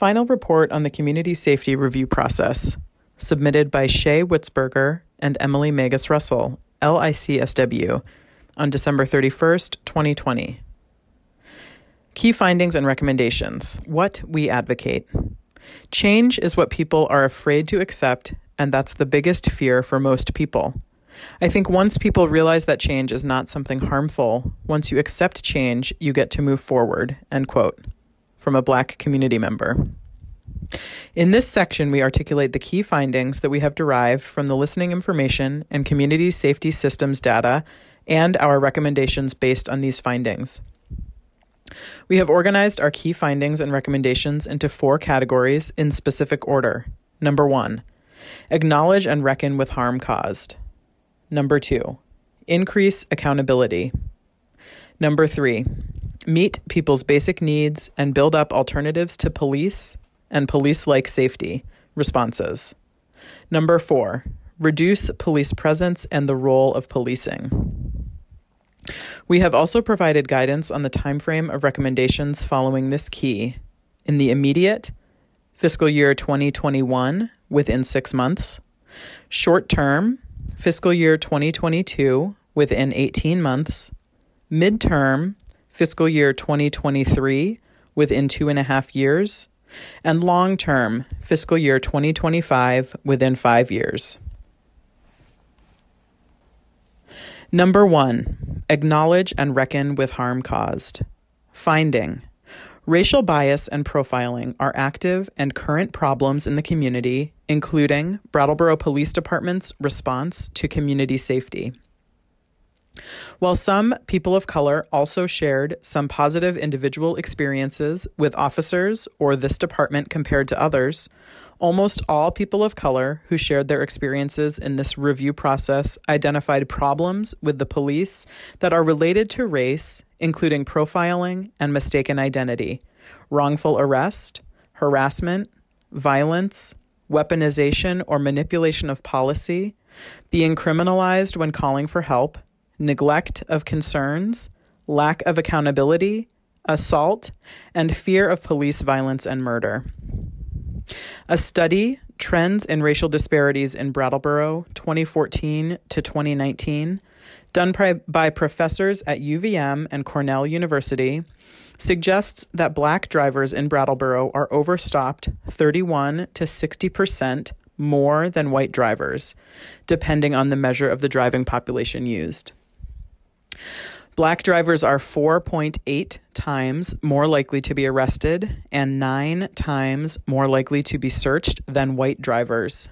Final report on the community safety review process, submitted by Shea Witzberger and Emily Megas-Russell, LICSW, on December 31st, 2020. Key findings and recommendations. What we advocate. Change is what people are afraid to accept, and that's the biggest fear for most people. I think once people realize that change is not something harmful, once you accept change, you get to move forward. End quote. From a Black community member. In this section, we articulate the key findings that we have derived from the listening information and community safety systems data and our recommendations based on these findings. We have organized our key findings and recommendations into four categories in specific order. Number one, acknowledge and reckon with harm caused. Number two, increase accountability. Number three, meet people's basic needs and build up alternatives to police and police like safety responses. Number four, reduce police presence and the role of policing. We have also provided guidance on the timeframe of recommendations following this key in the immediate fiscal year 2021 within 6 months, short term fiscal year 2022 within 18 months, midterm fiscal year 2023 within two and a half years, and long term fiscal year 2025 within five years. Number one, acknowledge and reckon with harm caused. Finding Racial bias and profiling are active and current problems in the community, including Brattleboro Police Department's response to community safety. While some people of color also shared some positive individual experiences with officers or this department compared to others, almost all people of color who shared their experiences in this review process identified problems with the police that are related to race, including profiling and mistaken identity, wrongful arrest, harassment, violence, weaponization or manipulation of policy, being criminalized when calling for help neglect of concerns, lack of accountability, assault, and fear of police violence and murder. A study, Trends in Racial Disparities in Brattleboro 2014 to 2019, done by professors at UVM and Cornell University, suggests that black drivers in Brattleboro are overstopped 31 to 60 percent more than white drivers, depending on the measure of the driving population used. Black drivers are 4.8 times more likely to be arrested and nine times more likely to be searched than white drivers.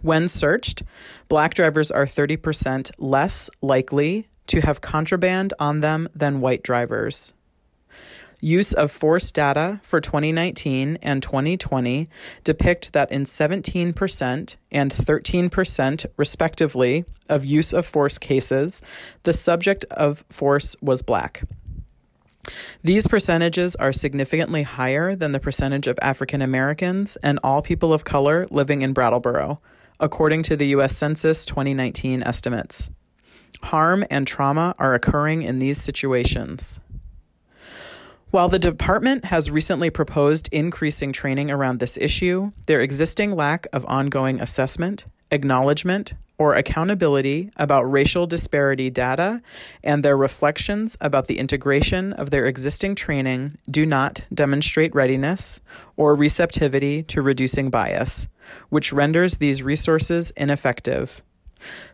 When searched, black drivers are 30% less likely to have contraband on them than white drivers. Use of force data for 2019 and 2020 depict that in 17% and 13%, respectively, of use of force cases, the subject of force was black. These percentages are significantly higher than the percentage of African Americans and all people of color living in Brattleboro, according to the U.S. Census 2019 estimates. Harm and trauma are occurring in these situations. While the department has recently proposed increasing training around this issue, their existing lack of ongoing assessment, acknowledgement, or accountability about racial disparity data and their reflections about the integration of their existing training do not demonstrate readiness or receptivity to reducing bias, which renders these resources ineffective.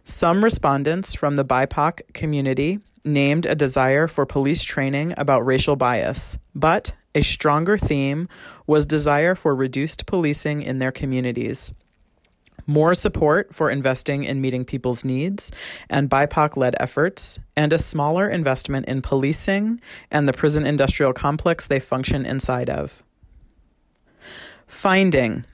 Some respondents from the BIPOC community named a desire for police training about racial bias, but a stronger theme was desire for reduced policing in their communities. More support for investing in meeting people's needs and BIPOC led efforts, and a smaller investment in policing and the prison industrial complex they function inside of. Finding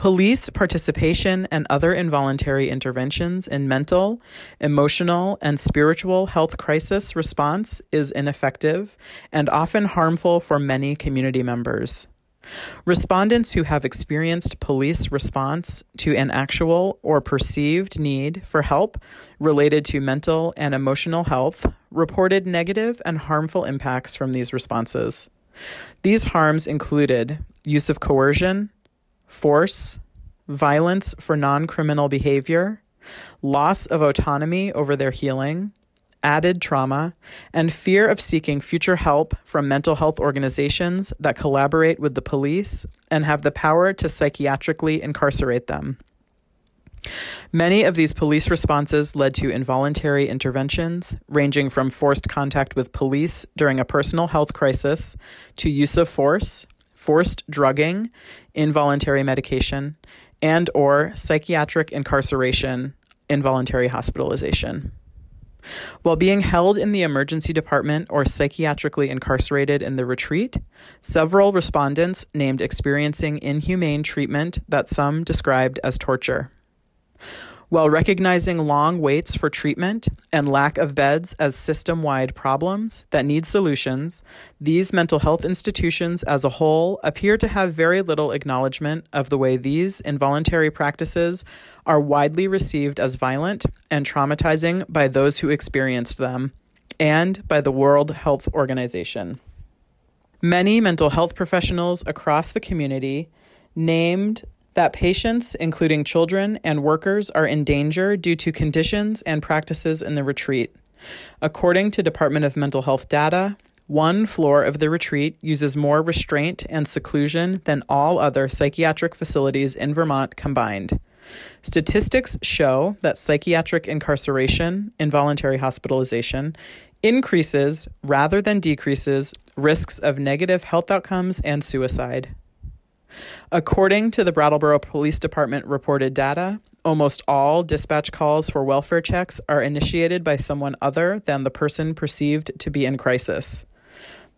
Police participation and other involuntary interventions in mental, emotional, and spiritual health crisis response is ineffective and often harmful for many community members. Respondents who have experienced police response to an actual or perceived need for help related to mental and emotional health reported negative and harmful impacts from these responses. These harms included use of coercion, force, violence for non criminal behavior, loss of autonomy over their healing, added trauma, and fear of seeking future help from mental health organizations that collaborate with the police and have the power to psychiatrically incarcerate them. Many of these police responses led to involuntary interventions, ranging from forced contact with police during a personal health crisis to use of force, forced drugging, involuntary medication, and or psychiatric incarceration, involuntary hospitalization. While being held in the emergency department or psychiatrically incarcerated in the retreat, several respondents named experiencing inhumane treatment that some described as torture. While recognizing long waits for treatment and lack of beds as system wide problems that need solutions, these mental health institutions as a whole appear to have very little acknowledgement of the way these involuntary practices are widely received as violent and traumatizing by those who experienced them and by the World Health Organization. Many mental health professionals across the community named that patients, including children and workers, are in danger due to conditions and practices in the retreat. According to Department of Mental Health data, one floor of the retreat uses more restraint and seclusion than all other psychiatric facilities in Vermont combined. Statistics show that psychiatric incarceration, involuntary hospitalization, increases rather than decreases risks of negative health outcomes and suicide. According to the Brattleboro Police Department reported data, almost all dispatch calls for welfare checks are initiated by someone other than the person perceived to be in crisis.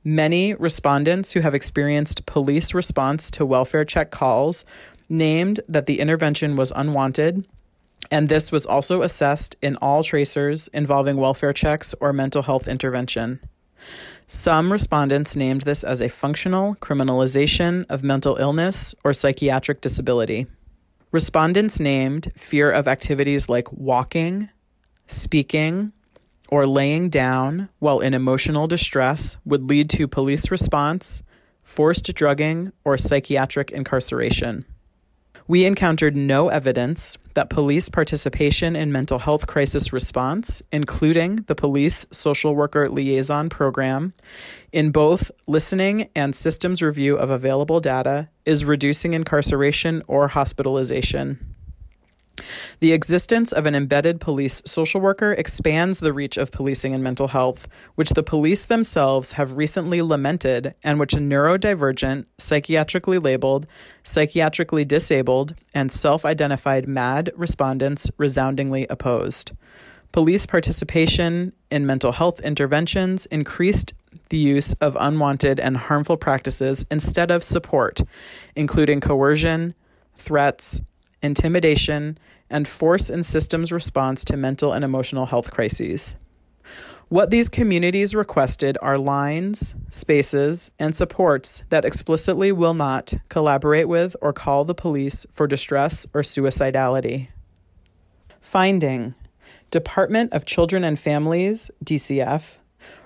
Many respondents who have experienced police response to welfare check calls named that the intervention was unwanted, and this was also assessed in all tracers involving welfare checks or mental health intervention. Some respondents named this as a functional criminalization of mental illness or psychiatric disability. Respondents named fear of activities like walking, speaking, or laying down while in emotional distress would lead to police response, forced drugging, or psychiatric incarceration. We encountered no evidence that police participation in mental health crisis response, including the police social worker liaison program, in both listening and systems review of available data, is reducing incarceration or hospitalization. The existence of an embedded police social worker expands the reach of policing and mental health, which the police themselves have recently lamented and which neurodivergent, psychiatrically labeled, psychiatrically disabled, and self identified MAD respondents resoundingly opposed. Police participation in mental health interventions increased the use of unwanted and harmful practices instead of support, including coercion, threats, intimidation, and force and systems response to mental and emotional health crises. What these communities requested are lines, spaces, and supports that explicitly will not collaborate with or call the police for distress or suicidality. Finding Department of Children and Families, DCF,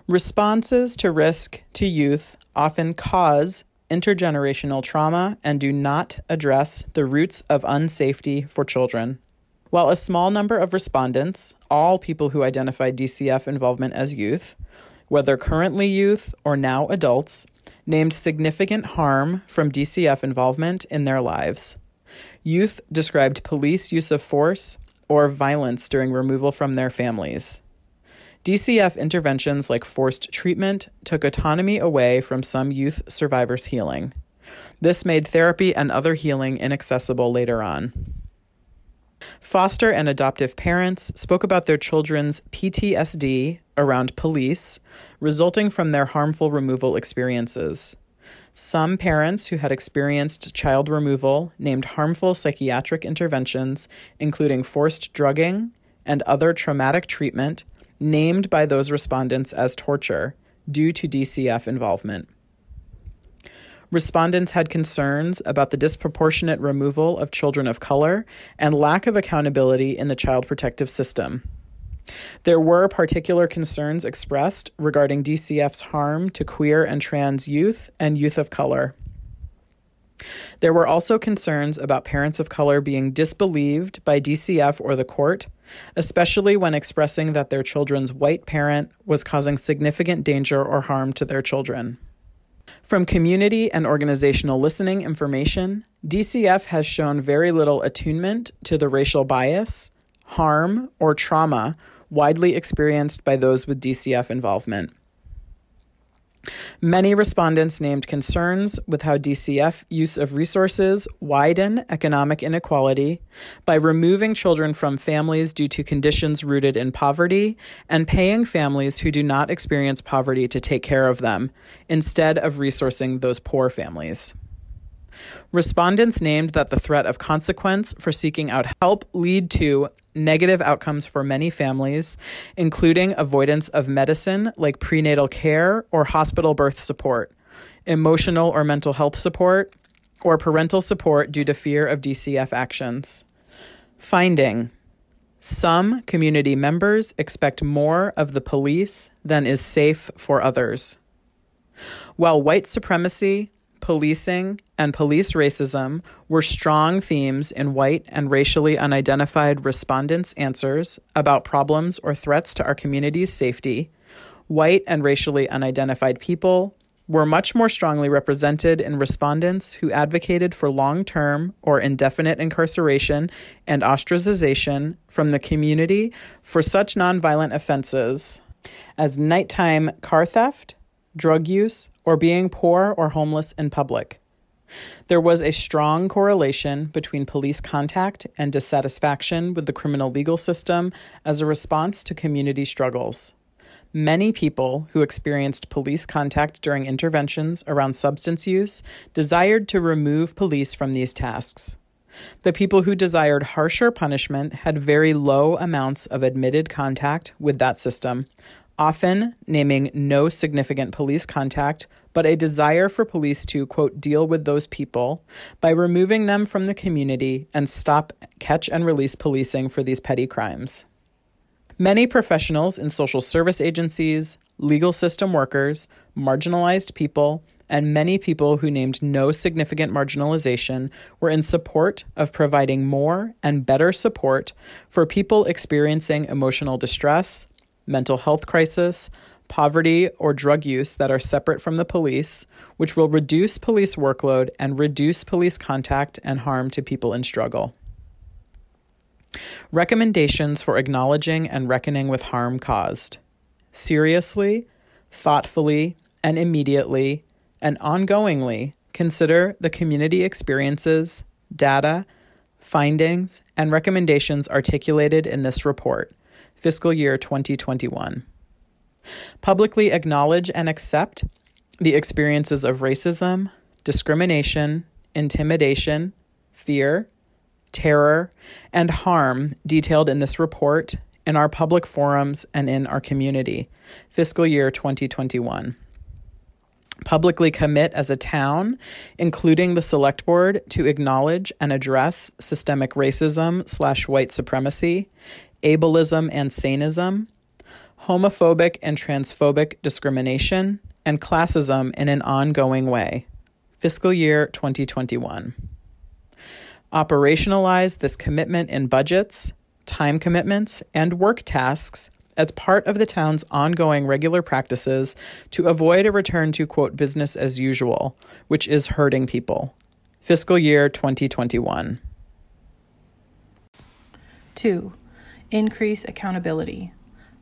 responses to risk to youth often cause intergenerational trauma and do not address the roots of unsafety for children. While a small number of respondents, all people who identified DCF involvement as youth, whether currently youth or now adults, named significant harm from DCF involvement in their lives. Youth described police use of force or violence during removal from their families. DCF interventions like forced treatment took autonomy away from some youth survivors' healing. This made therapy and other healing inaccessible later on. Foster and adoptive parents spoke about their children's PTSD around police, resulting from their harmful removal experiences. Some parents who had experienced child removal named harmful psychiatric interventions, including forced drugging and other traumatic treatment, named by those respondents as torture due to DCF involvement. Respondents had concerns about the disproportionate removal of children of color and lack of accountability in the child protective system. There were particular concerns expressed regarding DCF's harm to queer and trans youth and youth of color. There were also concerns about parents of color being disbelieved by DCF or the court, especially when expressing that their children's white parent was causing significant danger or harm to their children. From community and organizational listening information, DCF has shown very little attunement to the racial bias, harm, or trauma widely experienced by those with DCF involvement. Many respondents named concerns with how DCF use of resources widen economic inequality by removing children from families due to conditions rooted in poverty and paying families who do not experience poverty to take care of them, instead of resourcing those poor families. Respondents named that the threat of consequence for seeking out help lead to negative outcomes for many families, including avoidance of medicine like prenatal care or hospital birth support, emotional or mental health support, or parental support due to fear of DCF actions. Finding some community members expect more of the police than is safe for others. While white supremacy, policing, and police racism were strong themes in white and racially unidentified respondents' answers about problems or threats to our community's safety, white and racially unidentified people were much more strongly represented in respondents who advocated for long term or indefinite incarceration and ostracization from the community for such nonviolent offenses as nighttime car theft, drug use, or being poor or homeless in public. There was a strong correlation between police contact and dissatisfaction with the criminal legal system as a response to community struggles. Many people who experienced police contact during interventions around substance use desired to remove police from these tasks. The people who desired harsher punishment had very low amounts of admitted contact with that system, often naming no significant police contact, but a desire for police to, quote, deal with those people by removing them from the community and stop catch and release policing for these petty crimes. Many professionals in social service agencies, legal system workers, marginalized people, and many people who named no significant marginalization were in support of providing more and better support for people experiencing emotional distress, mental health crisis, poverty, or drug use that are separate from the police, which will reduce police workload and reduce police contact and harm to people in struggle. Recommendations for acknowledging and reckoning with harm caused. Seriously, thoughtfully, and immediately, and ongoingly consider the community experiences, data, findings, and recommendations articulated in this report fiscal year 2021. Publicly acknowledge and accept the experiences of racism, discrimination, intimidation, fear, terror, and harm detailed in this report, in our public forums, and in our community. Fiscal year 2021 publicly commit as a town, including the select board, to acknowledge and address systemic racism slash white supremacy, ableism and saneism, homophobic and transphobic discrimination, and classism in an ongoing way. Fiscal year 2021. Operationalize this commitment in budgets, time commitments, and work tasks as part of the town's ongoing regular practices to avoid a return to, quote, business as usual, which is hurting people. Fiscal year 2021. 2. Increase accountability.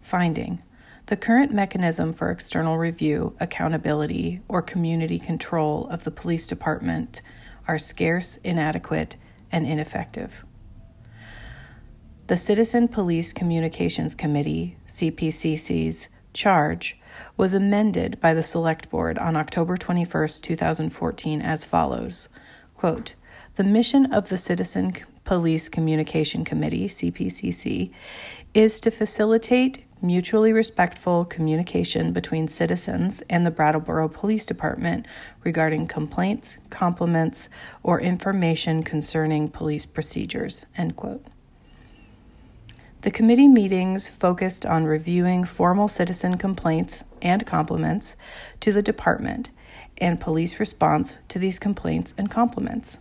Finding the current mechanism for external review, accountability, or community control of the police department are scarce, inadequate, and ineffective. The Citizen Police Communications Committee, CPCC's, charge was amended by the Select Board on October 21, 2014, as follows Quote, The mission of the Citizen Police Communication Committee, CPCC, is to facilitate mutually respectful communication between citizens and the Brattleboro Police Department regarding complaints, compliments, or information concerning police procedures. End quote. The committee meetings focused on reviewing formal citizen complaints and compliments to the department and police response to these complaints and compliments.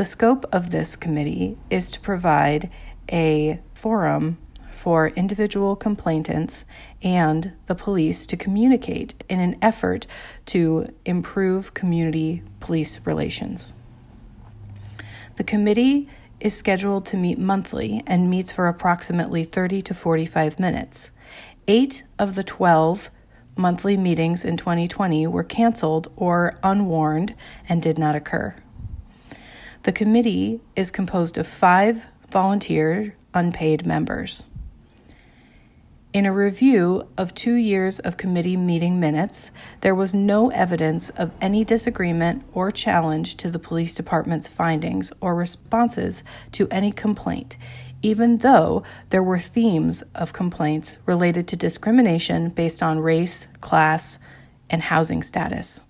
The scope of this committee is to provide a forum for individual complainants and the police to communicate in an effort to improve community police relations. The committee is scheduled to meet monthly and meets for approximately 30 to 45 minutes. Eight of the 12 monthly meetings in 2020 were canceled or unwarned and did not occur. The committee is composed of five volunteer unpaid members. In a review of two years of committee meeting minutes, there was no evidence of any disagreement or challenge to the police department's findings or responses to any complaint, even though there were themes of complaints related to discrimination based on race, class, and housing status.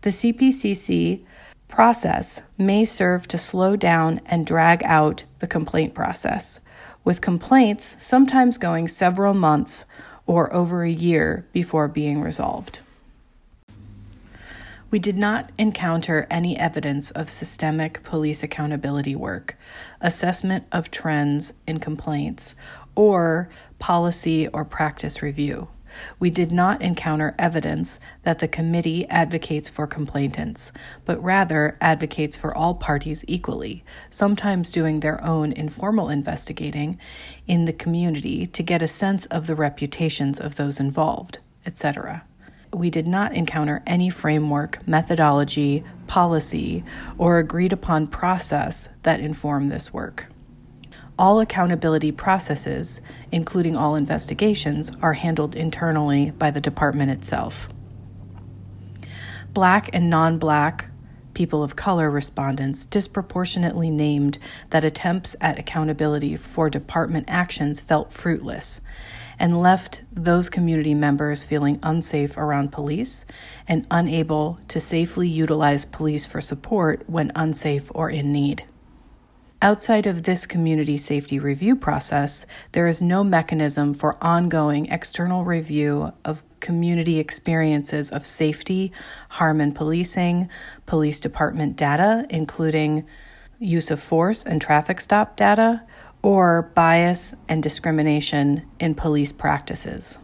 The CPCC process may serve to slow down and drag out the complaint process with complaints sometimes going several months or over a year before being resolved. We did not encounter any evidence of systemic police accountability work, assessment of trends in complaints, or policy or practice review. We did not encounter evidence that the committee advocates for complainants, but rather advocates for all parties equally, sometimes doing their own informal investigating in the community to get a sense of the reputations of those involved, etc. We did not encounter any framework, methodology, policy, or agreed upon process that inform this work. All accountability processes, including all investigations, are handled internally by the department itself. Black and non black people of color respondents disproportionately named that attempts at accountability for department actions felt fruitless and left those community members feeling unsafe around police and unable to safely utilize police for support when unsafe or in need. Outside of this community safety review process, there is no mechanism for ongoing external review of community experiences of safety, harm and policing, police department data, including use of force and traffic stop data, or bias and discrimination in police practices.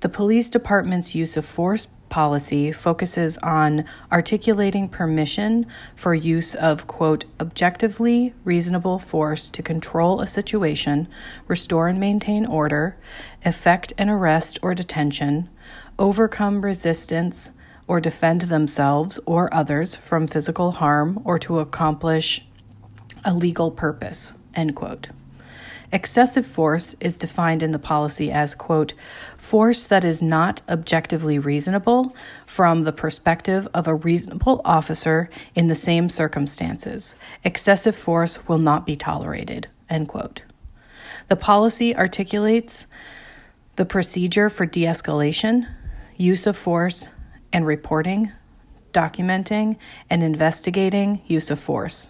The police department's use of force policy focuses on articulating permission for use of, quote, objectively reasonable force to control a situation, restore and maintain order, effect an arrest or detention, overcome resistance, or defend themselves or others from physical harm or to accomplish a legal purpose, end quote. Excessive force is defined in the policy as, quote, force that is not objectively reasonable from the perspective of a reasonable officer in the same circumstances. Excessive force will not be tolerated, end quote. The policy articulates the procedure for de escalation, use of force, and reporting, documenting, and investigating use of force.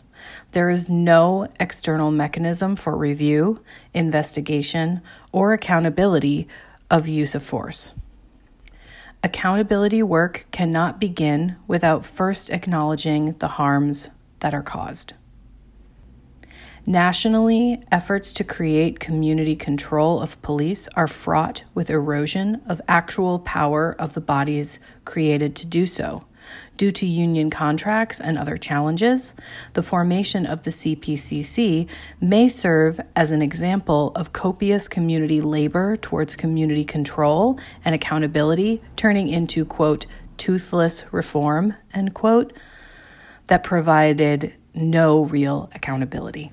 There is no external mechanism for review, investigation, or accountability of use of force. Accountability work cannot begin without first acknowledging the harms that are caused. Nationally, efforts to create community control of police are fraught with erosion of actual power of the bodies created to do so. Due to union contracts and other challenges, the formation of the CPCC may serve as an example of copious community labor towards community control and accountability, turning into, quote, toothless reform, end quote, that provided no real accountability.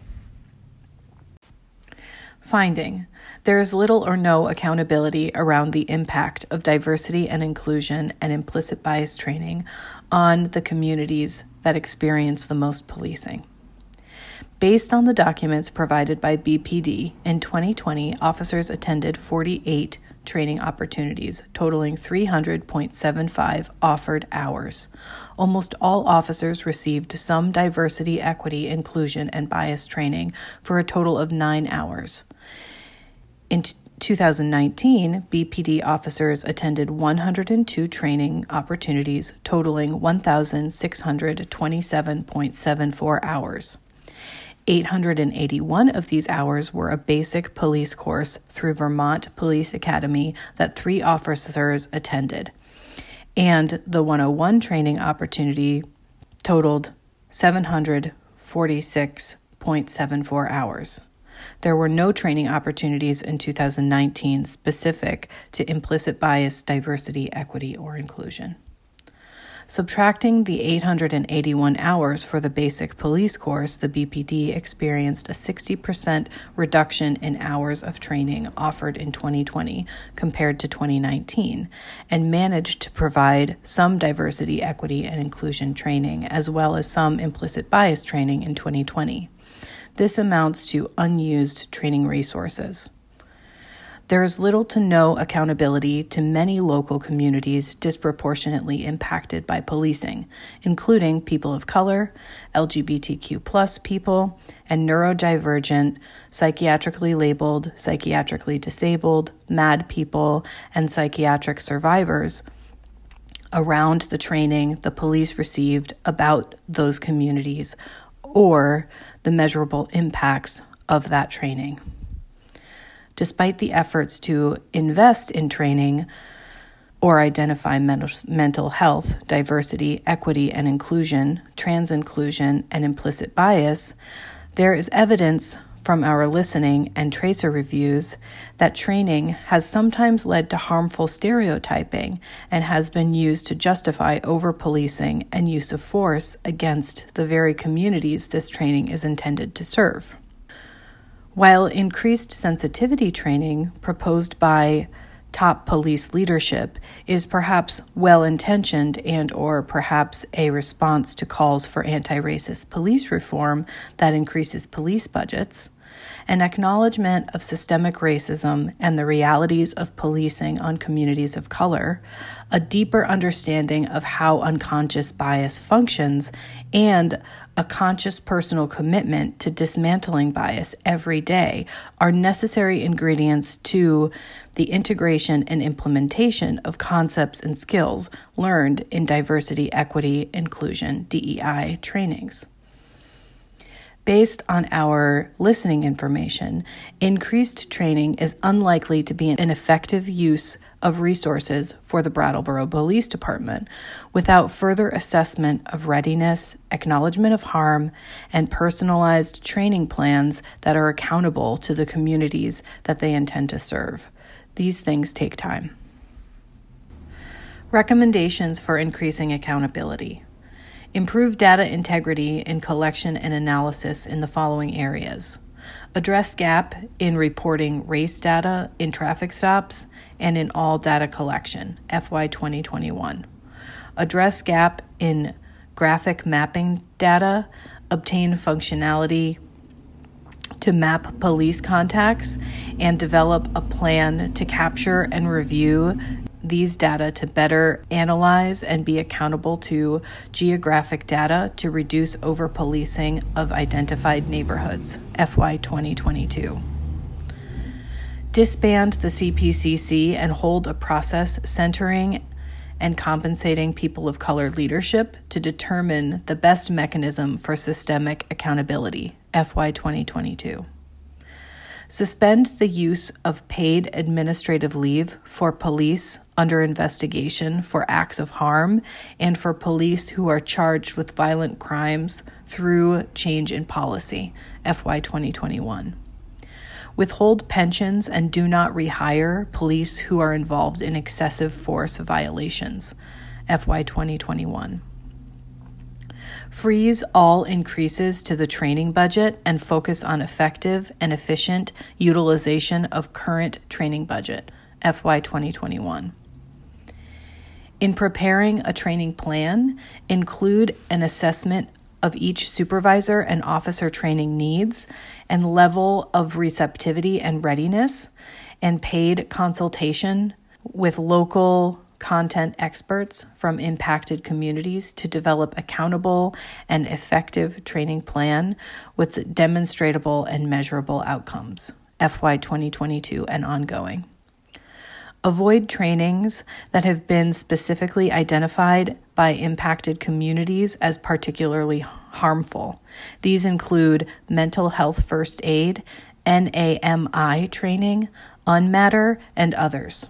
Finding there is little or no accountability around the impact of diversity and inclusion and implicit bias training on the communities that experience the most policing. Based on the documents provided by BPD, in 2020, officers attended 48 training opportunities, totaling 300.75 offered hours. Almost all officers received some diversity, equity, inclusion, and bias training for a total of nine hours. In 2019, BPD officers attended 102 training opportunities totaling 1,627.74 hours. 881 of these hours were a basic police course through Vermont Police Academy that three officers attended. And the 101 training opportunity totaled 746.74 hours. There were no training opportunities in 2019 specific to implicit bias, diversity, equity, or inclusion. Subtracting the 881 hours for the basic police course, the BPD experienced a 60% reduction in hours of training offered in 2020 compared to 2019, and managed to provide some diversity, equity, and inclusion training, as well as some implicit bias training in 2020. This amounts to unused training resources. There is little to no accountability to many local communities disproportionately impacted by policing, including people of color, LGBTQ people, and neurodivergent, psychiatrically labeled, psychiatrically disabled, mad people, and psychiatric survivors around the training the police received about those communities or the measurable impacts of that training. Despite the efforts to invest in training or identify mental health, diversity, equity, and inclusion, trans inclusion, and implicit bias, there is evidence from our listening and tracer reviews that training has sometimes led to harmful stereotyping and has been used to justify over policing and use of force against the very communities this training is intended to serve. While increased sensitivity training proposed by top police leadership is perhaps well intentioned and or perhaps a response to calls for anti-racist police reform that increases police budgets an acknowledgement of systemic racism and the realities of policing on communities of color, a deeper understanding of how unconscious bias functions, and a conscious personal commitment to dismantling bias every day are necessary ingredients to the integration and implementation of concepts and skills learned in diversity, equity, inclusion, DEI trainings. Based on our listening information, increased training is unlikely to be an effective use of resources for the Brattleboro Police Department without further assessment of readiness, acknowledgement of harm, and personalized training plans that are accountable to the communities that they intend to serve. These things take time. Recommendations for increasing accountability. Improve data integrity in collection and analysis in the following areas. Address gap in reporting race data in traffic stops and in all data collection, FY 2021. Address gap in graphic mapping data, obtain functionality to map police contacts, and develop a plan to capture and review these data to better analyze and be accountable to geographic data to reduce over policing of identified neighborhoods, FY 2022. Disband the CPCC and hold a process centering and compensating people of color leadership to determine the best mechanism for systemic accountability, FY 2022. Suspend the use of paid administrative leave for police under investigation for acts of harm and for police who are charged with violent crimes through change in policy, FY 2021. Withhold pensions and do not rehire police who are involved in excessive force violations, FY 2021 freeze all increases to the training budget and focus on effective and efficient utilization of current training budget, FY 2021. In preparing a training plan, include an assessment of each supervisor and officer training needs and level of receptivity and readiness, and paid consultation with local content experts from impacted communities to develop accountable and effective training plan with demonstrable and measurable outcomes. FY 2022 and ongoing. Avoid trainings that have been specifically identified by impacted communities as particularly harmful. These include mental health first aid, NAMI training, Unmatter, and others.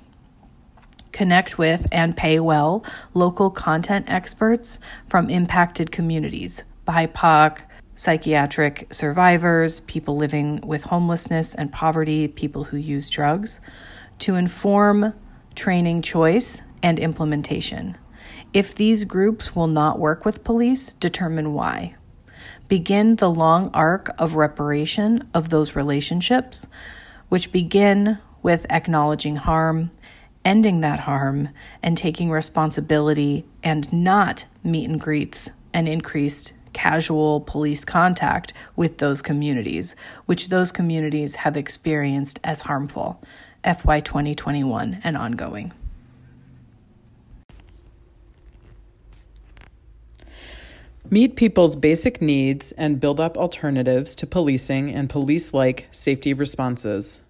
Connect with and pay well local content experts from impacted communities, BIPOC, psychiatric survivors, people living with homelessness and poverty, people who use drugs to inform training choice and implementation. If these groups will not work with police, determine why. Begin the long arc of reparation of those relationships, which begin with acknowledging harm, ending that harm, and taking responsibility and not meet and greets and increased casual police contact with those communities, which those communities have experienced as harmful. FY 2021 and ongoing. Meet people's basic needs and build up alternatives to policing and police like safety responses.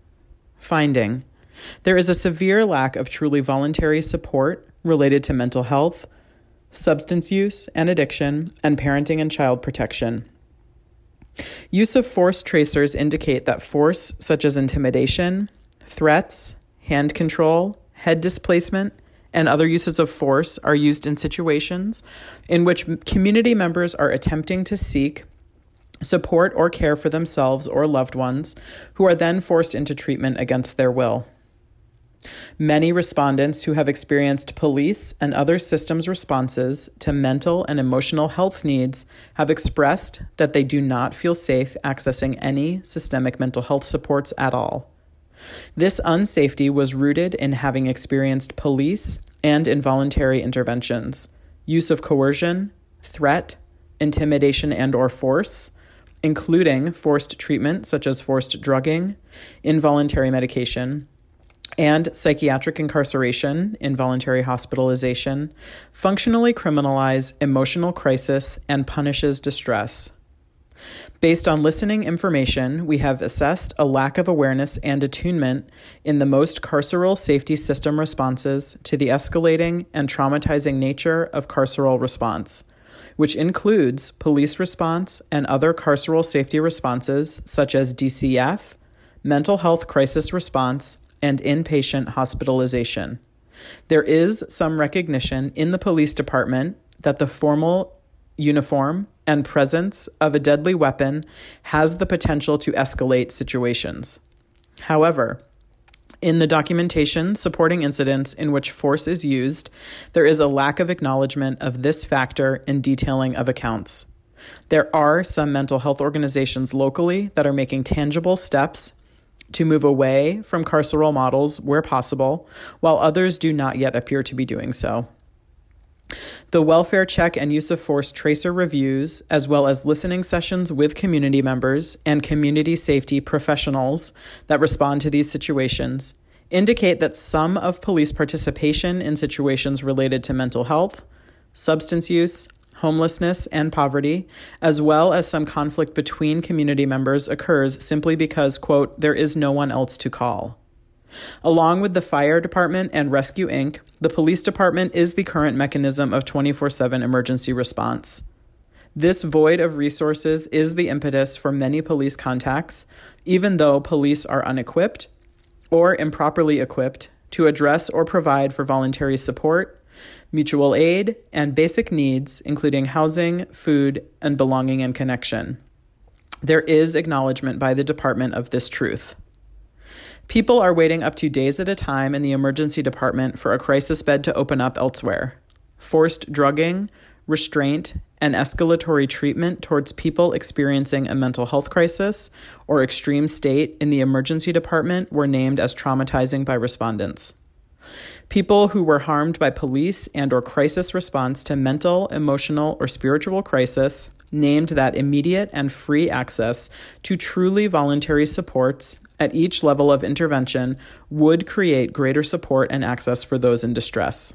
Finding There is a severe lack of truly voluntary support related to mental health, substance use and addiction, and parenting and child protection. Use of force tracers indicate that force such as intimidation, Threats, hand control, head displacement, and other uses of force are used in situations in which community members are attempting to seek support or care for themselves or loved ones who are then forced into treatment against their will. Many respondents who have experienced police and other systems responses to mental and emotional health needs have expressed that they do not feel safe accessing any systemic mental health supports at all. This unsafety was rooted in having experienced police and involuntary interventions, use of coercion, threat, intimidation and or force, including forced treatment such as forced drugging, involuntary medication, and psychiatric incarceration, involuntary hospitalization, functionally criminalize emotional crisis and punishes distress. Based on listening information, we have assessed a lack of awareness and attunement in the most carceral safety system responses to the escalating and traumatizing nature of carceral response, which includes police response and other carceral safety responses such as DCF, mental health crisis response, and inpatient hospitalization. There is some recognition in the police department that the formal uniform and presence of a deadly weapon has the potential to escalate situations. However, in the documentation supporting incidents in which force is used, there is a lack of acknowledgement of this factor in detailing of accounts. There are some mental health organizations locally that are making tangible steps to move away from carceral models where possible, while others do not yet appear to be doing so. The welfare check and use of force tracer reviews, as well as listening sessions with community members and community safety professionals that respond to these situations, indicate that some of police participation in situations related to mental health, substance use, homelessness, and poverty, as well as some conflict between community members, occurs simply because, quote, there is no one else to call. Along with the fire department and Rescue Inc., the police department is the current mechanism of 24 7 emergency response. This void of resources is the impetus for many police contacts, even though police are unequipped or improperly equipped to address or provide for voluntary support, mutual aid, and basic needs, including housing, food, and belonging and connection. There is acknowledgement by the department of this truth. People are waiting up to days at a time in the emergency department for a crisis bed to open up elsewhere. Forced drugging, restraint, and escalatory treatment towards people experiencing a mental health crisis or extreme state in the emergency department were named as traumatizing by respondents. People who were harmed by police and or crisis response to mental, emotional, or spiritual crisis named that immediate and free access to truly voluntary supports at each level of intervention would create greater support and access for those in distress.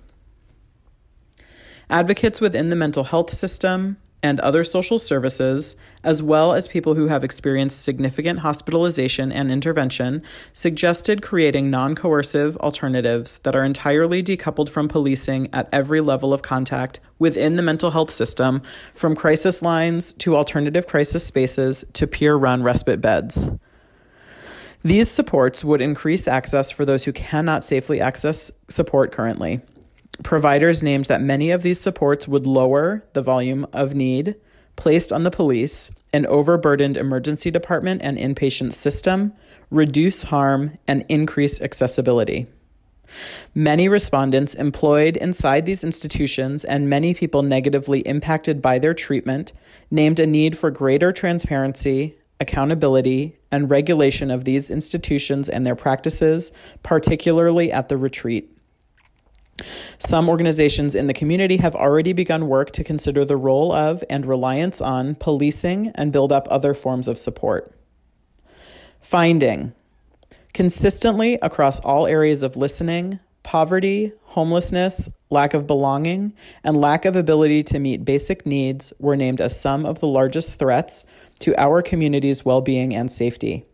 Advocates within the mental health system and other social services, as well as people who have experienced significant hospitalization and intervention, suggested creating non coercive alternatives that are entirely decoupled from policing at every level of contact within the mental health system, from crisis lines to alternative crisis spaces to peer run respite beds. These supports would increase access for those who cannot safely access support currently Providers named that many of these supports would lower the volume of need placed on the police, an overburdened emergency department and inpatient system, reduce harm, and increase accessibility. Many respondents employed inside these institutions and many people negatively impacted by their treatment named a need for greater transparency, accountability, and regulation of these institutions and their practices, particularly at the retreat. Some organizations in the community have already begun work to consider the role of and reliance on policing and build up other forms of support. Finding consistently across all areas of listening, poverty, homelessness, lack of belonging, and lack of ability to meet basic needs were named as some of the largest threats to our community's well being and safety.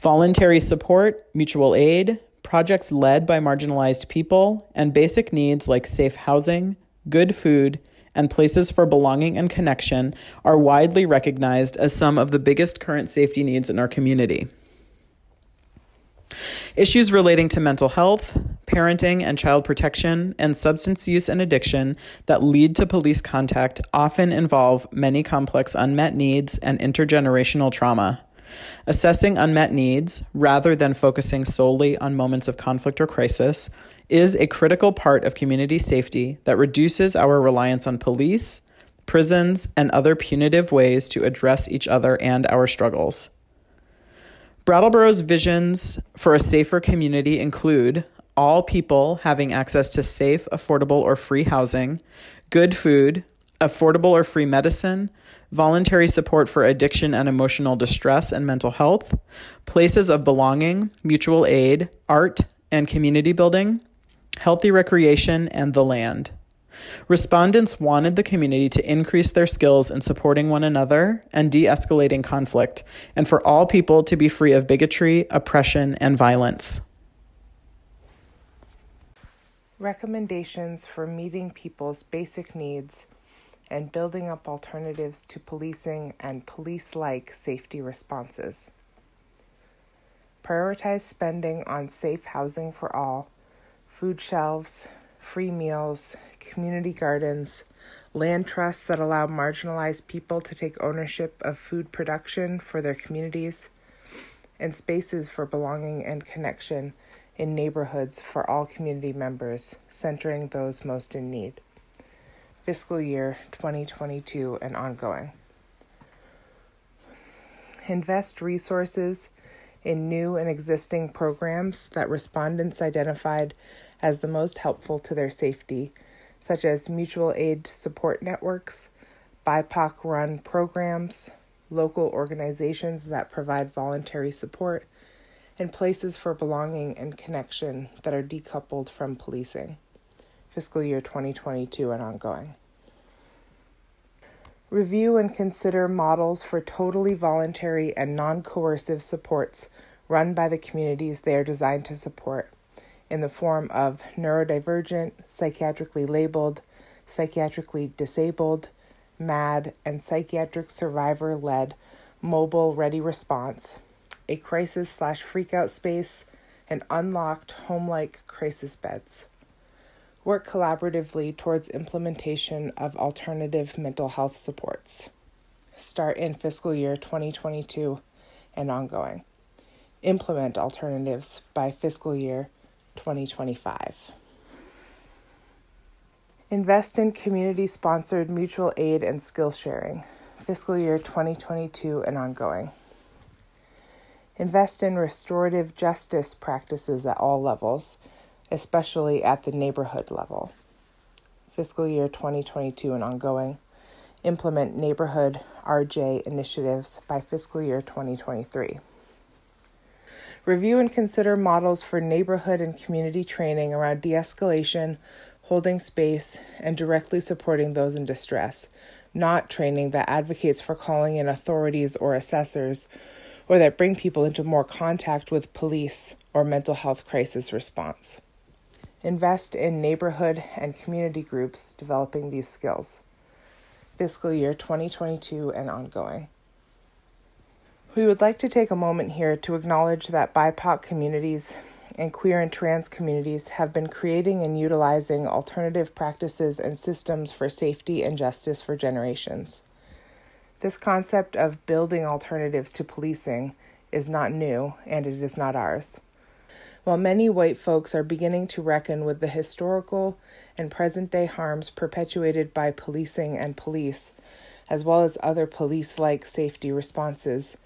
Voluntary support, mutual aid, projects led by marginalized people, and basic needs like safe housing, good food, and places for belonging and connection are widely recognized as some of the biggest current safety needs in our community. Issues relating to mental health, parenting and child protection, and substance use and addiction that lead to police contact often involve many complex unmet needs and intergenerational trauma. Assessing unmet needs, rather than focusing solely on moments of conflict or crisis, is a critical part of community safety that reduces our reliance on police, prisons, and other punitive ways to address each other and our struggles. Brattleboro's visions for a safer community include all people having access to safe, affordable, or free housing, good food, affordable or free medicine, voluntary support for addiction and emotional distress and mental health, places of belonging, mutual aid, art and community building, healthy recreation, and the land. Respondents wanted the community to increase their skills in supporting one another and de escalating conflict, and for all people to be free of bigotry, oppression, and violence. Recommendations for meeting people's basic needs and building up alternatives to policing and police like safety responses. Prioritize spending on safe housing for all, food shelves, free meals, community gardens, land trusts that allow marginalized people to take ownership of food production for their communities, and spaces for belonging and connection in neighborhoods for all community members, centering those most in need fiscal year 2022 and ongoing. Invest resources in new and existing programs that respondents identified as the most helpful to their safety, such as mutual aid support networks, BIPOC run programs, local organizations that provide voluntary support, and places for belonging and connection that are decoupled from policing fiscal year 2022 and ongoing. Review and consider models for totally voluntary and non coercive supports run by the communities they are designed to support in the form of neurodivergent, psychiatrically labeled, psychiatrically disabled, MAD, and psychiatric survivor led mobile ready response, a crisis slash freakout space, and unlocked home like crisis beds work collaboratively towards implementation of alternative mental health supports. Start in fiscal year 2022 and ongoing. Implement alternatives by fiscal year 2025. Invest in community sponsored mutual aid and skill sharing, fiscal year 2022 and ongoing. Invest in restorative justice practices at all levels especially at the neighborhood level. Fiscal year 2022 and ongoing. Implement neighborhood RJ initiatives by fiscal year 2023. Review and consider models for neighborhood and community training around de escalation, holding space, and directly supporting those in distress, not training that advocates for calling in authorities or assessors, or that bring people into more contact with police or mental health crisis response. Invest in neighborhood and community groups developing these skills. Fiscal year 2022 and ongoing. We would like to take a moment here to acknowledge that BIPOC communities and queer and trans communities have been creating and utilizing alternative practices and systems for safety and justice for generations. This concept of building alternatives to policing is not new, and it is not ours. While many white folks are beginning to reckon with the historical and present day harms perpetuated by policing and police, as well as other police like safety responses,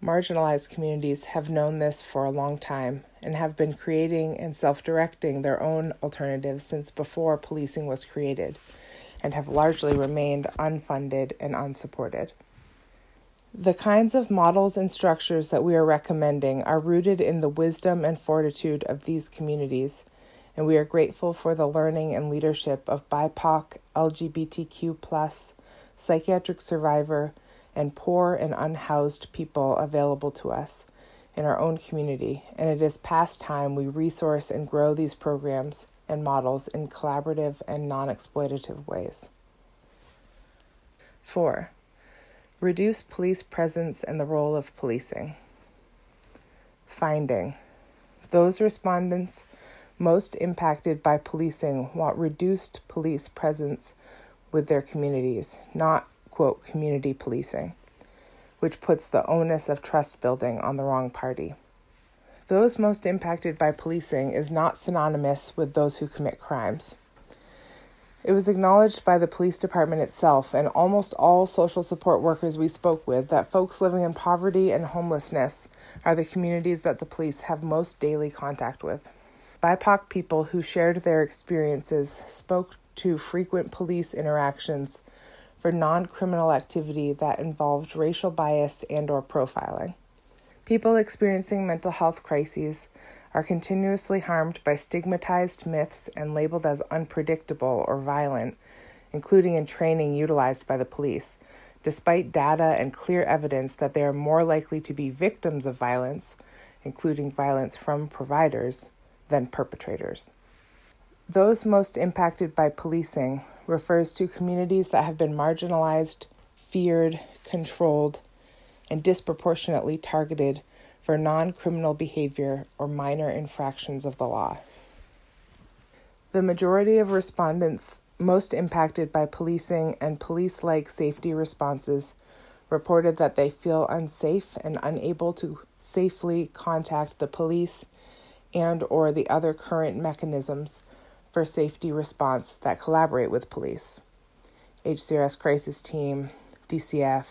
marginalized communities have known this for a long time and have been creating and self directing their own alternatives since before policing was created, and have largely remained unfunded and unsupported. The kinds of models and structures that we are recommending are rooted in the wisdom and fortitude of these communities, and we are grateful for the learning and leadership of BIPOC, LGBTQ, psychiatric survivor, and poor and unhoused people available to us in our own community, and it is past time we resource and grow these programs and models in collaborative and non exploitative ways. 4. Reduce police presence and the role of policing. Finding those respondents most impacted by policing want reduced police presence with their communities, not, quote, community policing which puts the onus of trust building on the wrong party. Those most impacted by policing is not synonymous with those who commit crimes. It was acknowledged by the police department itself and almost all social support workers we spoke with that folks living in poverty and homelessness are the communities that the police have most daily contact with. BIPOC people who shared their experiences spoke to frequent police interactions for non-criminal activity that involved racial bias and or profiling. People experiencing mental health crises are continuously harmed by stigmatized myths and labeled as unpredictable or violent, including in training utilized by the police, despite data and clear evidence that they are more likely to be victims of violence, including violence from providers, than perpetrators. Those most impacted by policing refers to communities that have been marginalized, feared, controlled, and disproportionately targeted for non criminal behavior or minor infractions of the law. The majority of respondents most impacted by policing and police like safety responses reported that they feel unsafe and unable to safely contact the police and or the other current mechanisms for safety response that collaborate with police HCRS Crisis Team, DCF,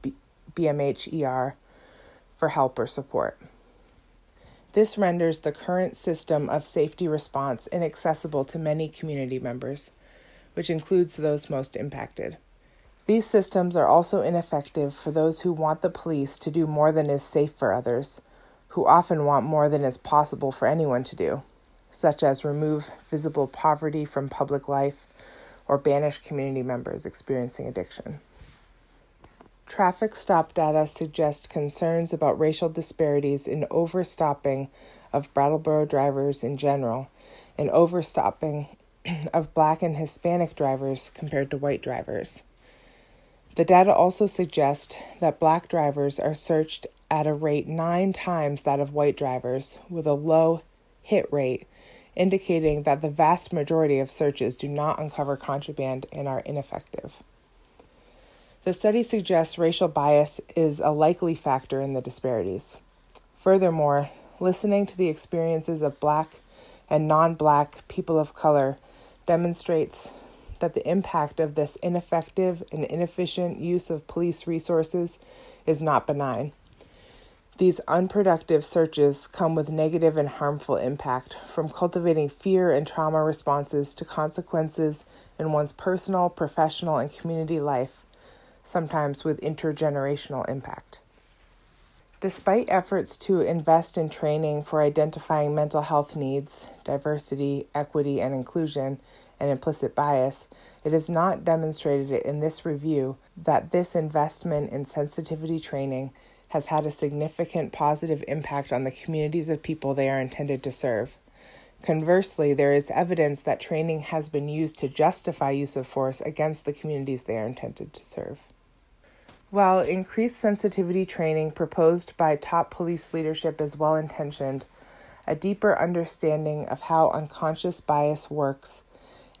B- BMH ER for help or support. This renders the current system of safety response inaccessible to many community members, which includes those most impacted. These systems are also ineffective for those who want the police to do more than is safe for others, who often want more than is possible for anyone to do such as remove visible poverty from public life or banish community members experiencing addiction. Traffic stop data suggest concerns about racial disparities in overstopping of Brattleboro drivers in general and overstopping of black and Hispanic drivers compared to white drivers. The data also suggest that black drivers are searched at a rate nine times that of white drivers, with a low hit rate indicating that the vast majority of searches do not uncover contraband and are ineffective. The study suggests racial bias is a likely factor in the disparities. Furthermore, listening to the experiences of Black and non Black people of color demonstrates that the impact of this ineffective and inefficient use of police resources is not benign. These unproductive searches come with negative and harmful impact, from cultivating fear and trauma responses to consequences in one's personal, professional, and community life, sometimes with intergenerational impact. Despite efforts to invest in training for identifying mental health needs, diversity, equity, and inclusion, and implicit bias, it is not demonstrated in this review that this investment in sensitivity training has had a significant positive impact on the communities of people they are intended to serve. Conversely, there is evidence that training has been used to justify use of force against the communities they are intended to serve. While increased sensitivity training proposed by top police leadership is well intentioned, a deeper understanding of how unconscious bias works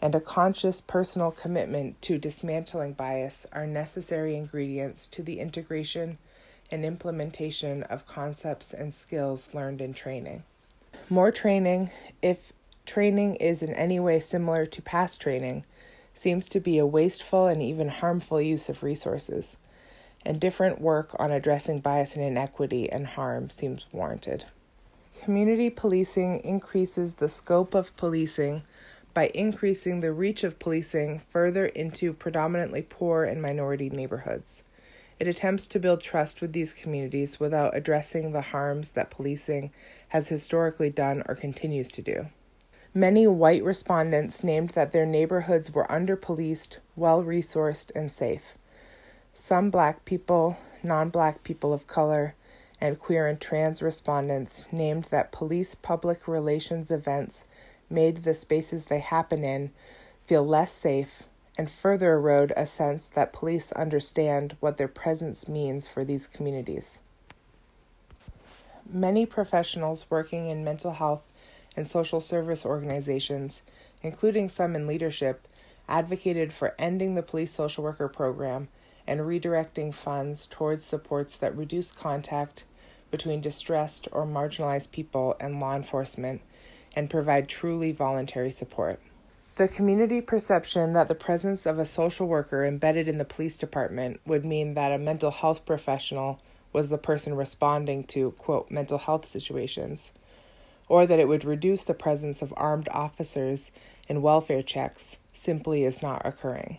and a conscious personal commitment to dismantling bias are necessary ingredients to the integration and implementation of concepts and skills learned in training. More training, if training is in any way similar to past training, seems to be a wasteful and even harmful use of resources, and different work on addressing bias and inequity and harm seems warranted. Community policing increases the scope of policing by increasing the reach of policing further into predominantly poor and minority neighborhoods. It attempts to build trust with these communities without addressing the harms that policing has historically done or continues to do. Many white respondents named that their neighborhoods were under policed, well resourced, and safe. Some black people, non black people of color, and queer and trans respondents named that police public relations events made the spaces they happen in feel less safe and further erode a sense that police understand what their presence means for these communities. Many professionals working in mental health and social service organizations, including some in leadership, advocated for ending the police social worker program and redirecting funds towards supports that reduce contact between distressed or marginalized people and law enforcement and provide truly voluntary support. The community perception that the presence of a social worker embedded in the police department would mean that a mental health professional was the person responding to, quote, mental health situations, or that it would reduce the presence of armed officers in welfare checks simply is not occurring.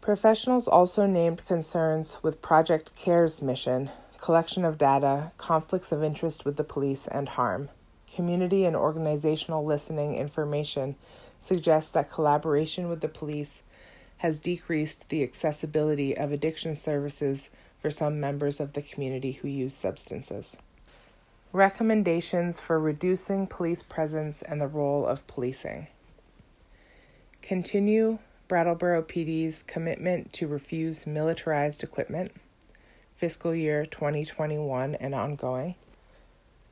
Professionals also named concerns with Project CARE's mission, collection of data, conflicts of interest with the police, and harm. Community and organizational listening information suggests that collaboration with the police has decreased the accessibility of addiction services for some members of the community who use substances. Recommendations for reducing police presence and the role of policing. Continue Brattleboro PD's commitment to refuse militarized equipment, fiscal year 2021 and ongoing.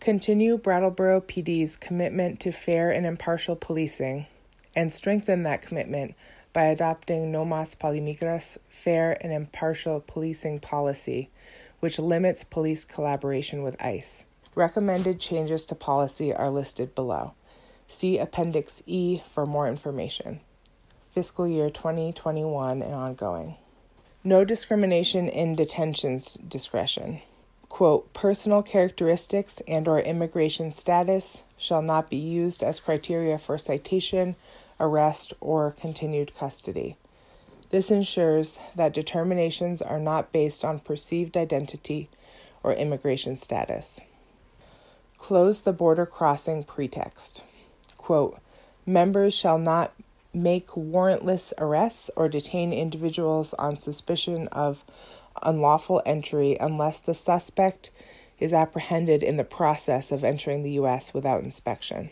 Continue Brattleboro PD's commitment to fair and impartial policing and strengthen that commitment by adopting No Mas Polimigra's fair and impartial policing policy, which limits police collaboration with ICE. Recommended changes to policy are listed below. See Appendix E for more information. Fiscal year 2021 and ongoing. No discrimination in detentions discretion. Quote, personal characteristics and or immigration status shall not be used as criteria for citation arrest, or continued custody. This ensures that determinations are not based on perceived identity or immigration status. Close the border crossing pretext. Quote, members shall not make warrantless arrests or detain individuals on suspicion of unlawful entry unless the suspect is apprehended in the process of entering the U.S. without inspection.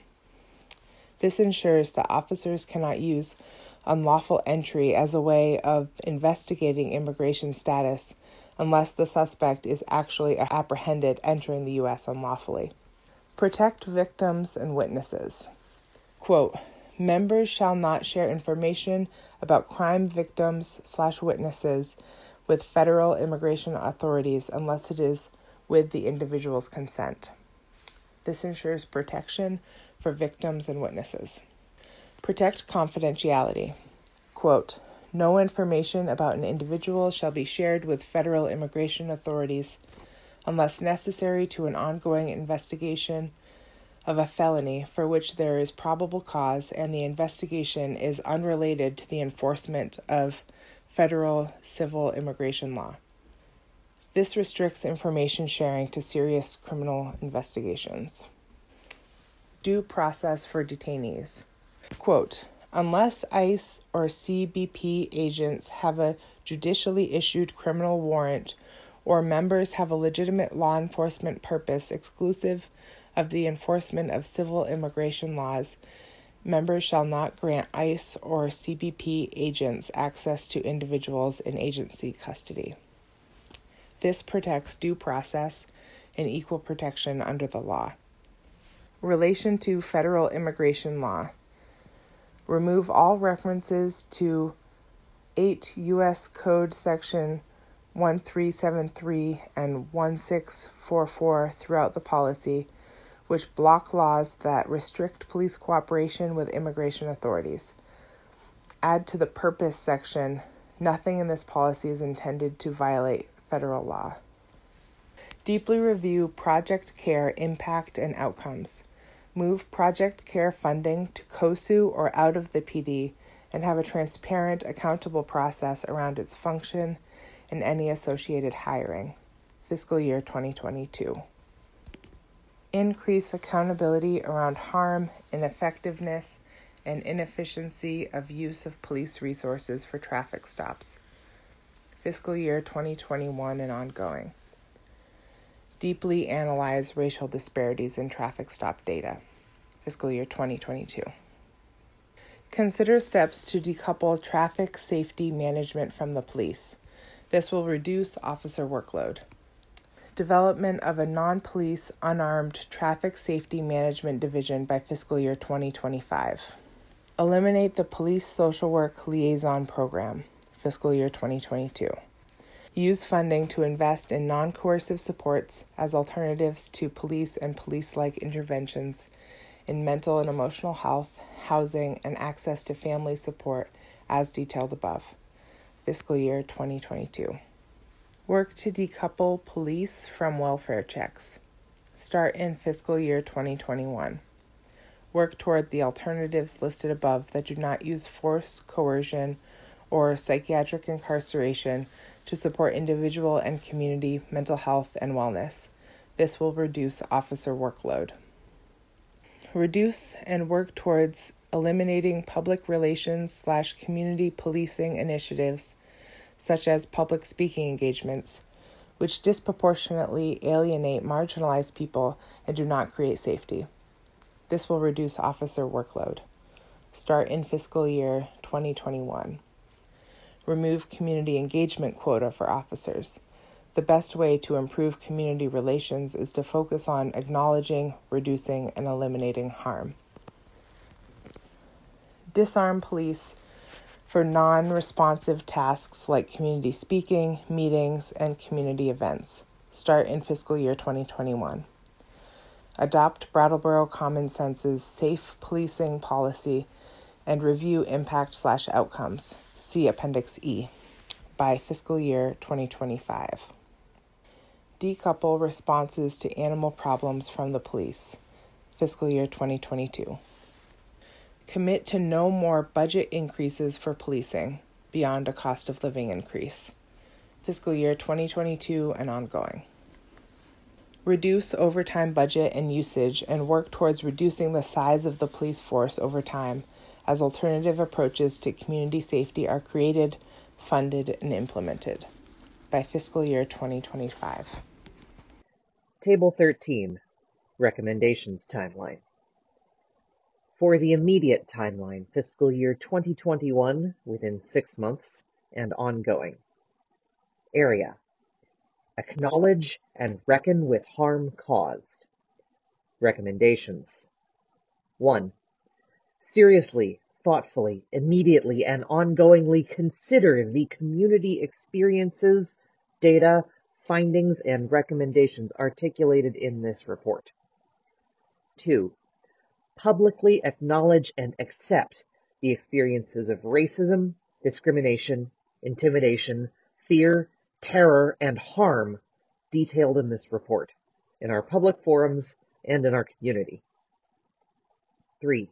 This ensures that officers cannot use unlawful entry as a way of investigating immigration status unless the suspect is actually apprehended entering the U.S. unlawfully. Protect victims and witnesses. Quote, members shall not share information about crime victims slash witnesses with federal immigration authorities unless it is with the individual's consent. This ensures protection for victims and witnesses. Protect confidentiality. Quote, no information about an individual shall be shared with federal immigration authorities unless necessary to an ongoing investigation of a felony for which there is probable cause and the investigation is unrelated to the enforcement of federal civil immigration law. This restricts information sharing to serious criminal investigations due process for detainees. Quote, Unless ICE or CBP agents have a judicially issued criminal warrant or members have a legitimate law enforcement purpose exclusive of the enforcement of civil immigration laws, members shall not grant ICE or CBP agents access to individuals in agency custody. This protects due process and equal protection under the law. Relation to federal immigration law. Remove all references to 8 U.S. Code Section 1373 and 1644 throughout the policy, which block laws that restrict police cooperation with immigration authorities. Add to the purpose section nothing in this policy is intended to violate federal law. Deeply review Project Care impact and outcomes. Move Project Care funding to COSU or out of the PD and have a transparent, accountable process around its function and any associated hiring. Fiscal year 2022. Increase accountability around harm, ineffectiveness, and inefficiency of use of police resources for traffic stops. Fiscal year 2021 and ongoing deeply analyze racial disparities in traffic stop data, fiscal year 2022. Consider steps to decouple traffic safety management from the police. This will reduce officer workload. Development of a non police unarmed traffic safety management division by fiscal year 2025. Eliminate the police social work liaison program, fiscal year 2022 use funding to invest in non coercive supports as alternatives to police and police like interventions in mental and emotional health, housing, and access to family support as detailed above. Fiscal year 2022. Work to decouple police from welfare checks. Start in fiscal year 2021. Work toward the alternatives listed above that do not use force, coercion, or psychiatric incarceration to support individual and community mental health and wellness. This will reduce officer workload. Reduce and work towards eliminating public relations slash community policing initiatives such as public speaking engagements, which disproportionately alienate marginalized people and do not create safety. This will reduce officer workload. Start in fiscal year 2021 remove community engagement quota for officers. The best way to improve community relations is to focus on acknowledging, reducing, and eliminating harm. Disarm police for non responsive tasks like community speaking, meetings, and community events. Start in fiscal year 2021. Adopt Brattleboro Common Sense's safe policing policy and review impact slash outcomes. See Appendix E by fiscal year 2025. Decouple responses to animal problems from the police, fiscal year 2022. Commit to no more budget increases for policing beyond a cost of living increase, fiscal year 2022 and ongoing. Reduce overtime budget and usage and work towards reducing the size of the police force over time as alternative approaches to community safety are created, funded, and implemented by fiscal year 2025. Table 13 Recommendations Timeline. For the immediate timeline, fiscal year 2021 within six months and ongoing. Area Acknowledge and reckon with harm caused. Recommendations 1 seriously, thoughtfully, immediately, and ongoingly consider the community experiences, data, findings, and recommendations articulated in this report. 2. Publicly acknowledge and accept the experiences of racism, discrimination, intimidation, fear, terror, and harm detailed in this report, in our public forums, and in our community. 3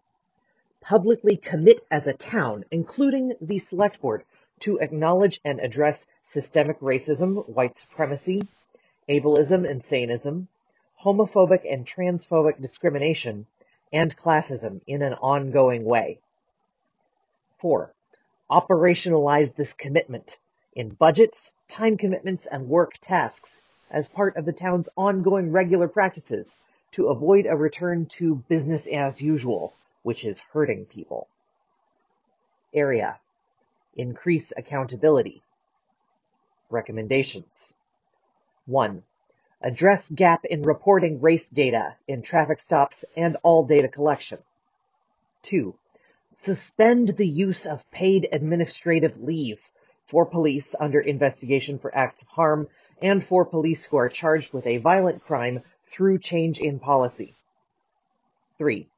publicly commit as a town, including the select board, to acknowledge and address systemic racism, white supremacy, ableism and saneism, homophobic and transphobic discrimination, and classism in an ongoing way. Four, operationalize this commitment in budgets, time commitments, and work tasks as part of the town's ongoing regular practices to avoid a return to business as usual, which is hurting people. Area. Increase accountability. Recommendations. 1. Address gap in reporting race data in traffic stops and all data collection. 2. Suspend the use of paid administrative leave for police under investigation for acts of harm and for police who are charged with a violent crime through change in policy. 3.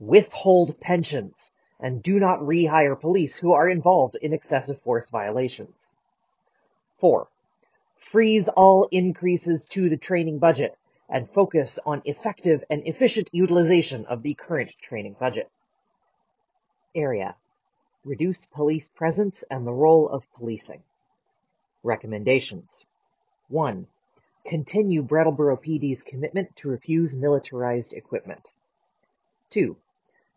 Withhold pensions and do not rehire police who are involved in excessive force violations. 4. Freeze all increases to the training budget and focus on effective and efficient utilization of the current training budget. Area. Reduce police presence and the role of policing. Recommendations. 1. Continue Brattleboro PD's commitment to refuse militarized equipment. 2.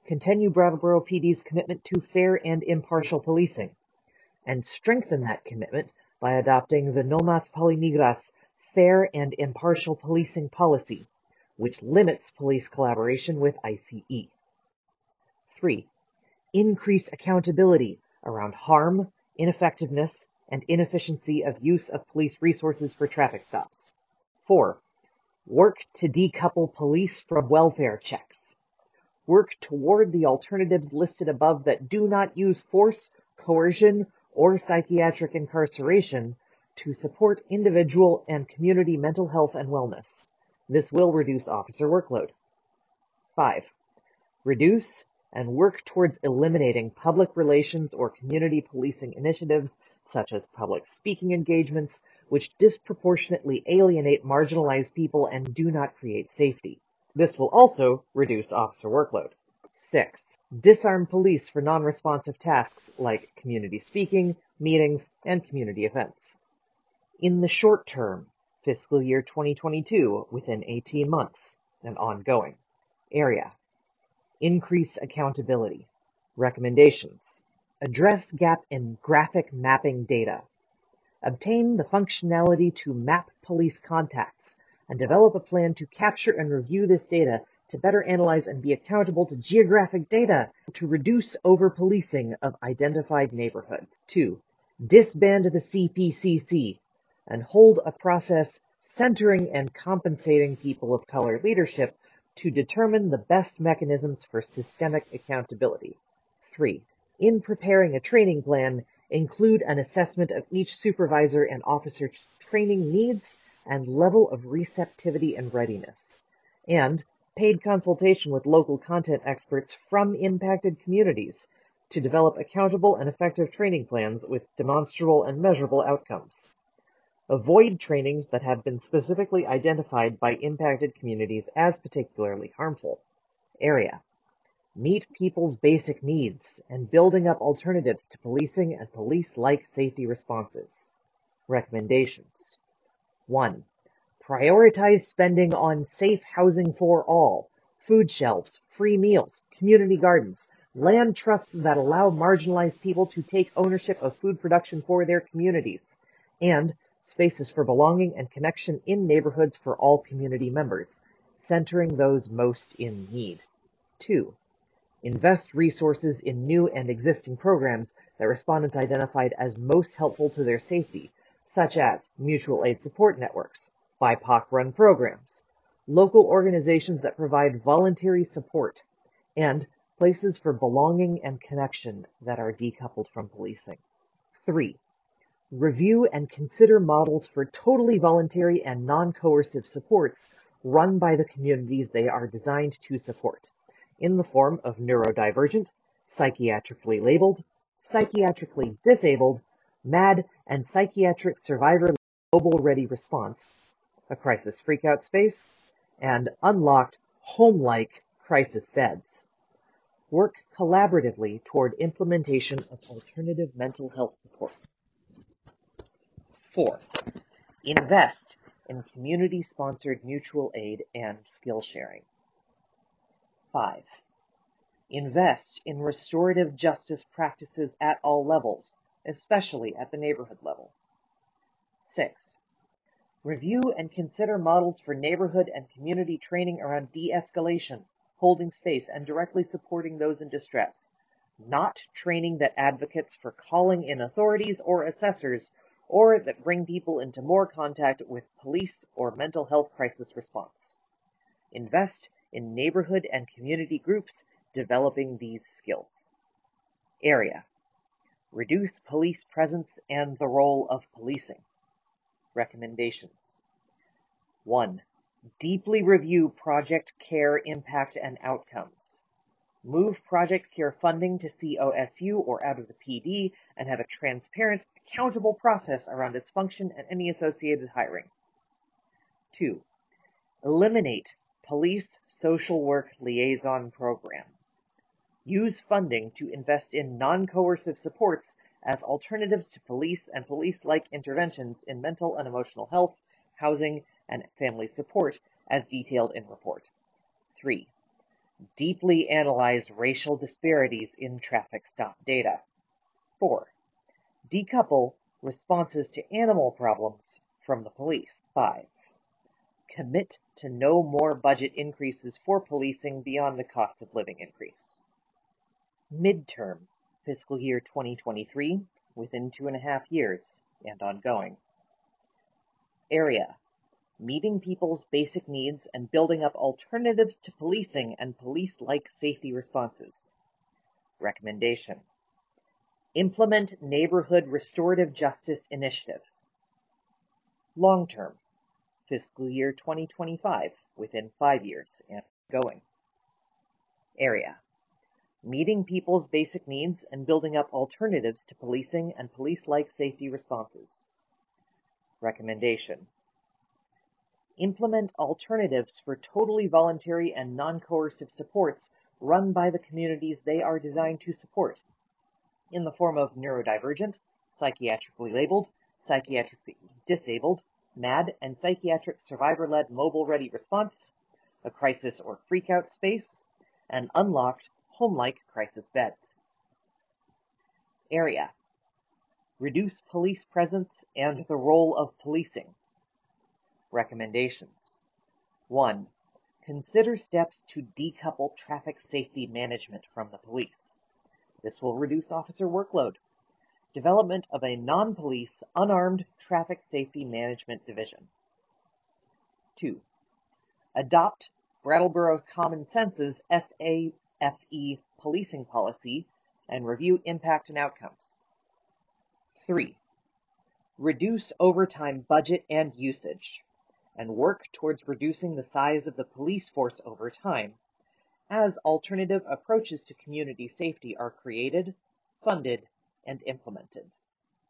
Continue Brattleboro PD's commitment to fair and impartial policing, and strengthen that commitment by adopting the Nomas Mas fair and impartial policing policy, which limits police collaboration with ICE. 3. Increase accountability around harm, ineffectiveness, and inefficiency of use of police resources for traffic stops. 4. Work to decouple police from welfare checks. Work toward the alternatives listed above that do not use force, coercion, or psychiatric incarceration to support individual and community mental health and wellness. This will reduce officer workload. 5. Reduce and work towards eliminating public relations or community policing initiatives such as public speaking engagements, which disproportionately alienate marginalized people and do not create safety. This will also reduce officer workload. 6. Disarm police for non-responsive tasks like community speaking, meetings, and community events. In the short term, fiscal year 2022, within 18 months, and ongoing. Area. Increase accountability. Recommendations. Address gap in graphic mapping data. Obtain the functionality to map police contacts and develop a plan to capture and review this data to better analyze and be accountable to geographic data to reduce over-policing of identified neighborhoods. 2. Disband the CPCC and hold a process centering and compensating people of color leadership to determine the best mechanisms for systemic accountability. 3. In preparing a training plan, include an assessment of each supervisor and officer's training needs and level of receptivity and readiness, and paid consultation with local content experts from impacted communities to develop accountable and effective training plans with demonstrable and measurable outcomes. Avoid trainings that have been specifically identified by impacted communities as particularly harmful. Area. Meet people's basic needs and building up alternatives to policing and police-like safety responses. Recommendations. 1. Prioritize spending on safe housing for all, food shelves, free meals, community gardens, land trusts that allow marginalized people to take ownership of food production for their communities, and spaces for belonging and connection in neighborhoods for all community members, centering those most in need. 2. Invest resources in new and existing programs that respondents identified as most helpful to their safety, such as mutual aid support networks, BIPOC run programs, local organizations that provide voluntary support, and places for belonging and connection that are decoupled from policing. 3. Review and consider models for totally voluntary and non-coercive supports run by the communities they are designed to support, in the form of neurodivergent, psychiatrically labeled, psychiatrically disabled, MAD, and psychiatric survivor mobile ready response, a crisis freakout space, and unlocked home-like crisis beds. Work collaboratively toward implementation of alternative mental health supports. 4. Invest in community-sponsored mutual aid and skill sharing. 5. Invest in restorative justice practices at all levels, especially at the neighborhood level. 6. Review and consider models for neighborhood and community training around de-escalation, holding space, and directly supporting those in distress, not training that advocates for calling in authorities or assessors or that bring people into more contact with police or mental health crisis response. Invest in neighborhood and community groups developing these skills. Area. Reduce police presence and the role of policing. Recommendations. 1. Deeply review project care impact and outcomes. Move project care funding to COSU or out of the PD and have a transparent, accountable process around its function and any associated hiring. 2. Eliminate Police Social Work Liaison Program. Use funding to invest in non-coercive supports as alternatives to police and police-like interventions in mental and emotional health, housing, and family support as detailed in report. 3. Deeply analyze racial disparities in traffic stop data. 4. Decouple responses to animal problems from the police. 5. Commit to no more budget increases for policing beyond the cost of living increase. Midterm fiscal year 2023 within two and a half years and ongoing. Area meeting people's basic needs and building up alternatives to policing and police-like safety responses. Recommendation Implement neighborhood restorative justice initiatives. Long term, fiscal year 2025, within five years and going. Area meeting people's basic needs and building up alternatives to policing and police-like safety responses. Recommendation. Implement alternatives for totally voluntary and non-coercive supports run by the communities they are designed to support, in the form of neurodivergent, psychiatrically labeled, psychiatrically disabled, MAD, and psychiatric survivor-led mobile-ready response, a crisis or freakout space, and unlocked home-like crisis beds. Area. Reduce police presence and the role of policing. Recommendations. 1. Consider steps to decouple traffic safety management from the police. This will reduce officer workload. Development of a non-police, unarmed traffic safety management division. 2. Adopt Brattleboro Common Sense's SA FE policing policy and review impact and outcomes. 3. Reduce overtime budget and usage and work towards reducing the size of the police force over time as alternative approaches to community safety are created, funded, and implemented.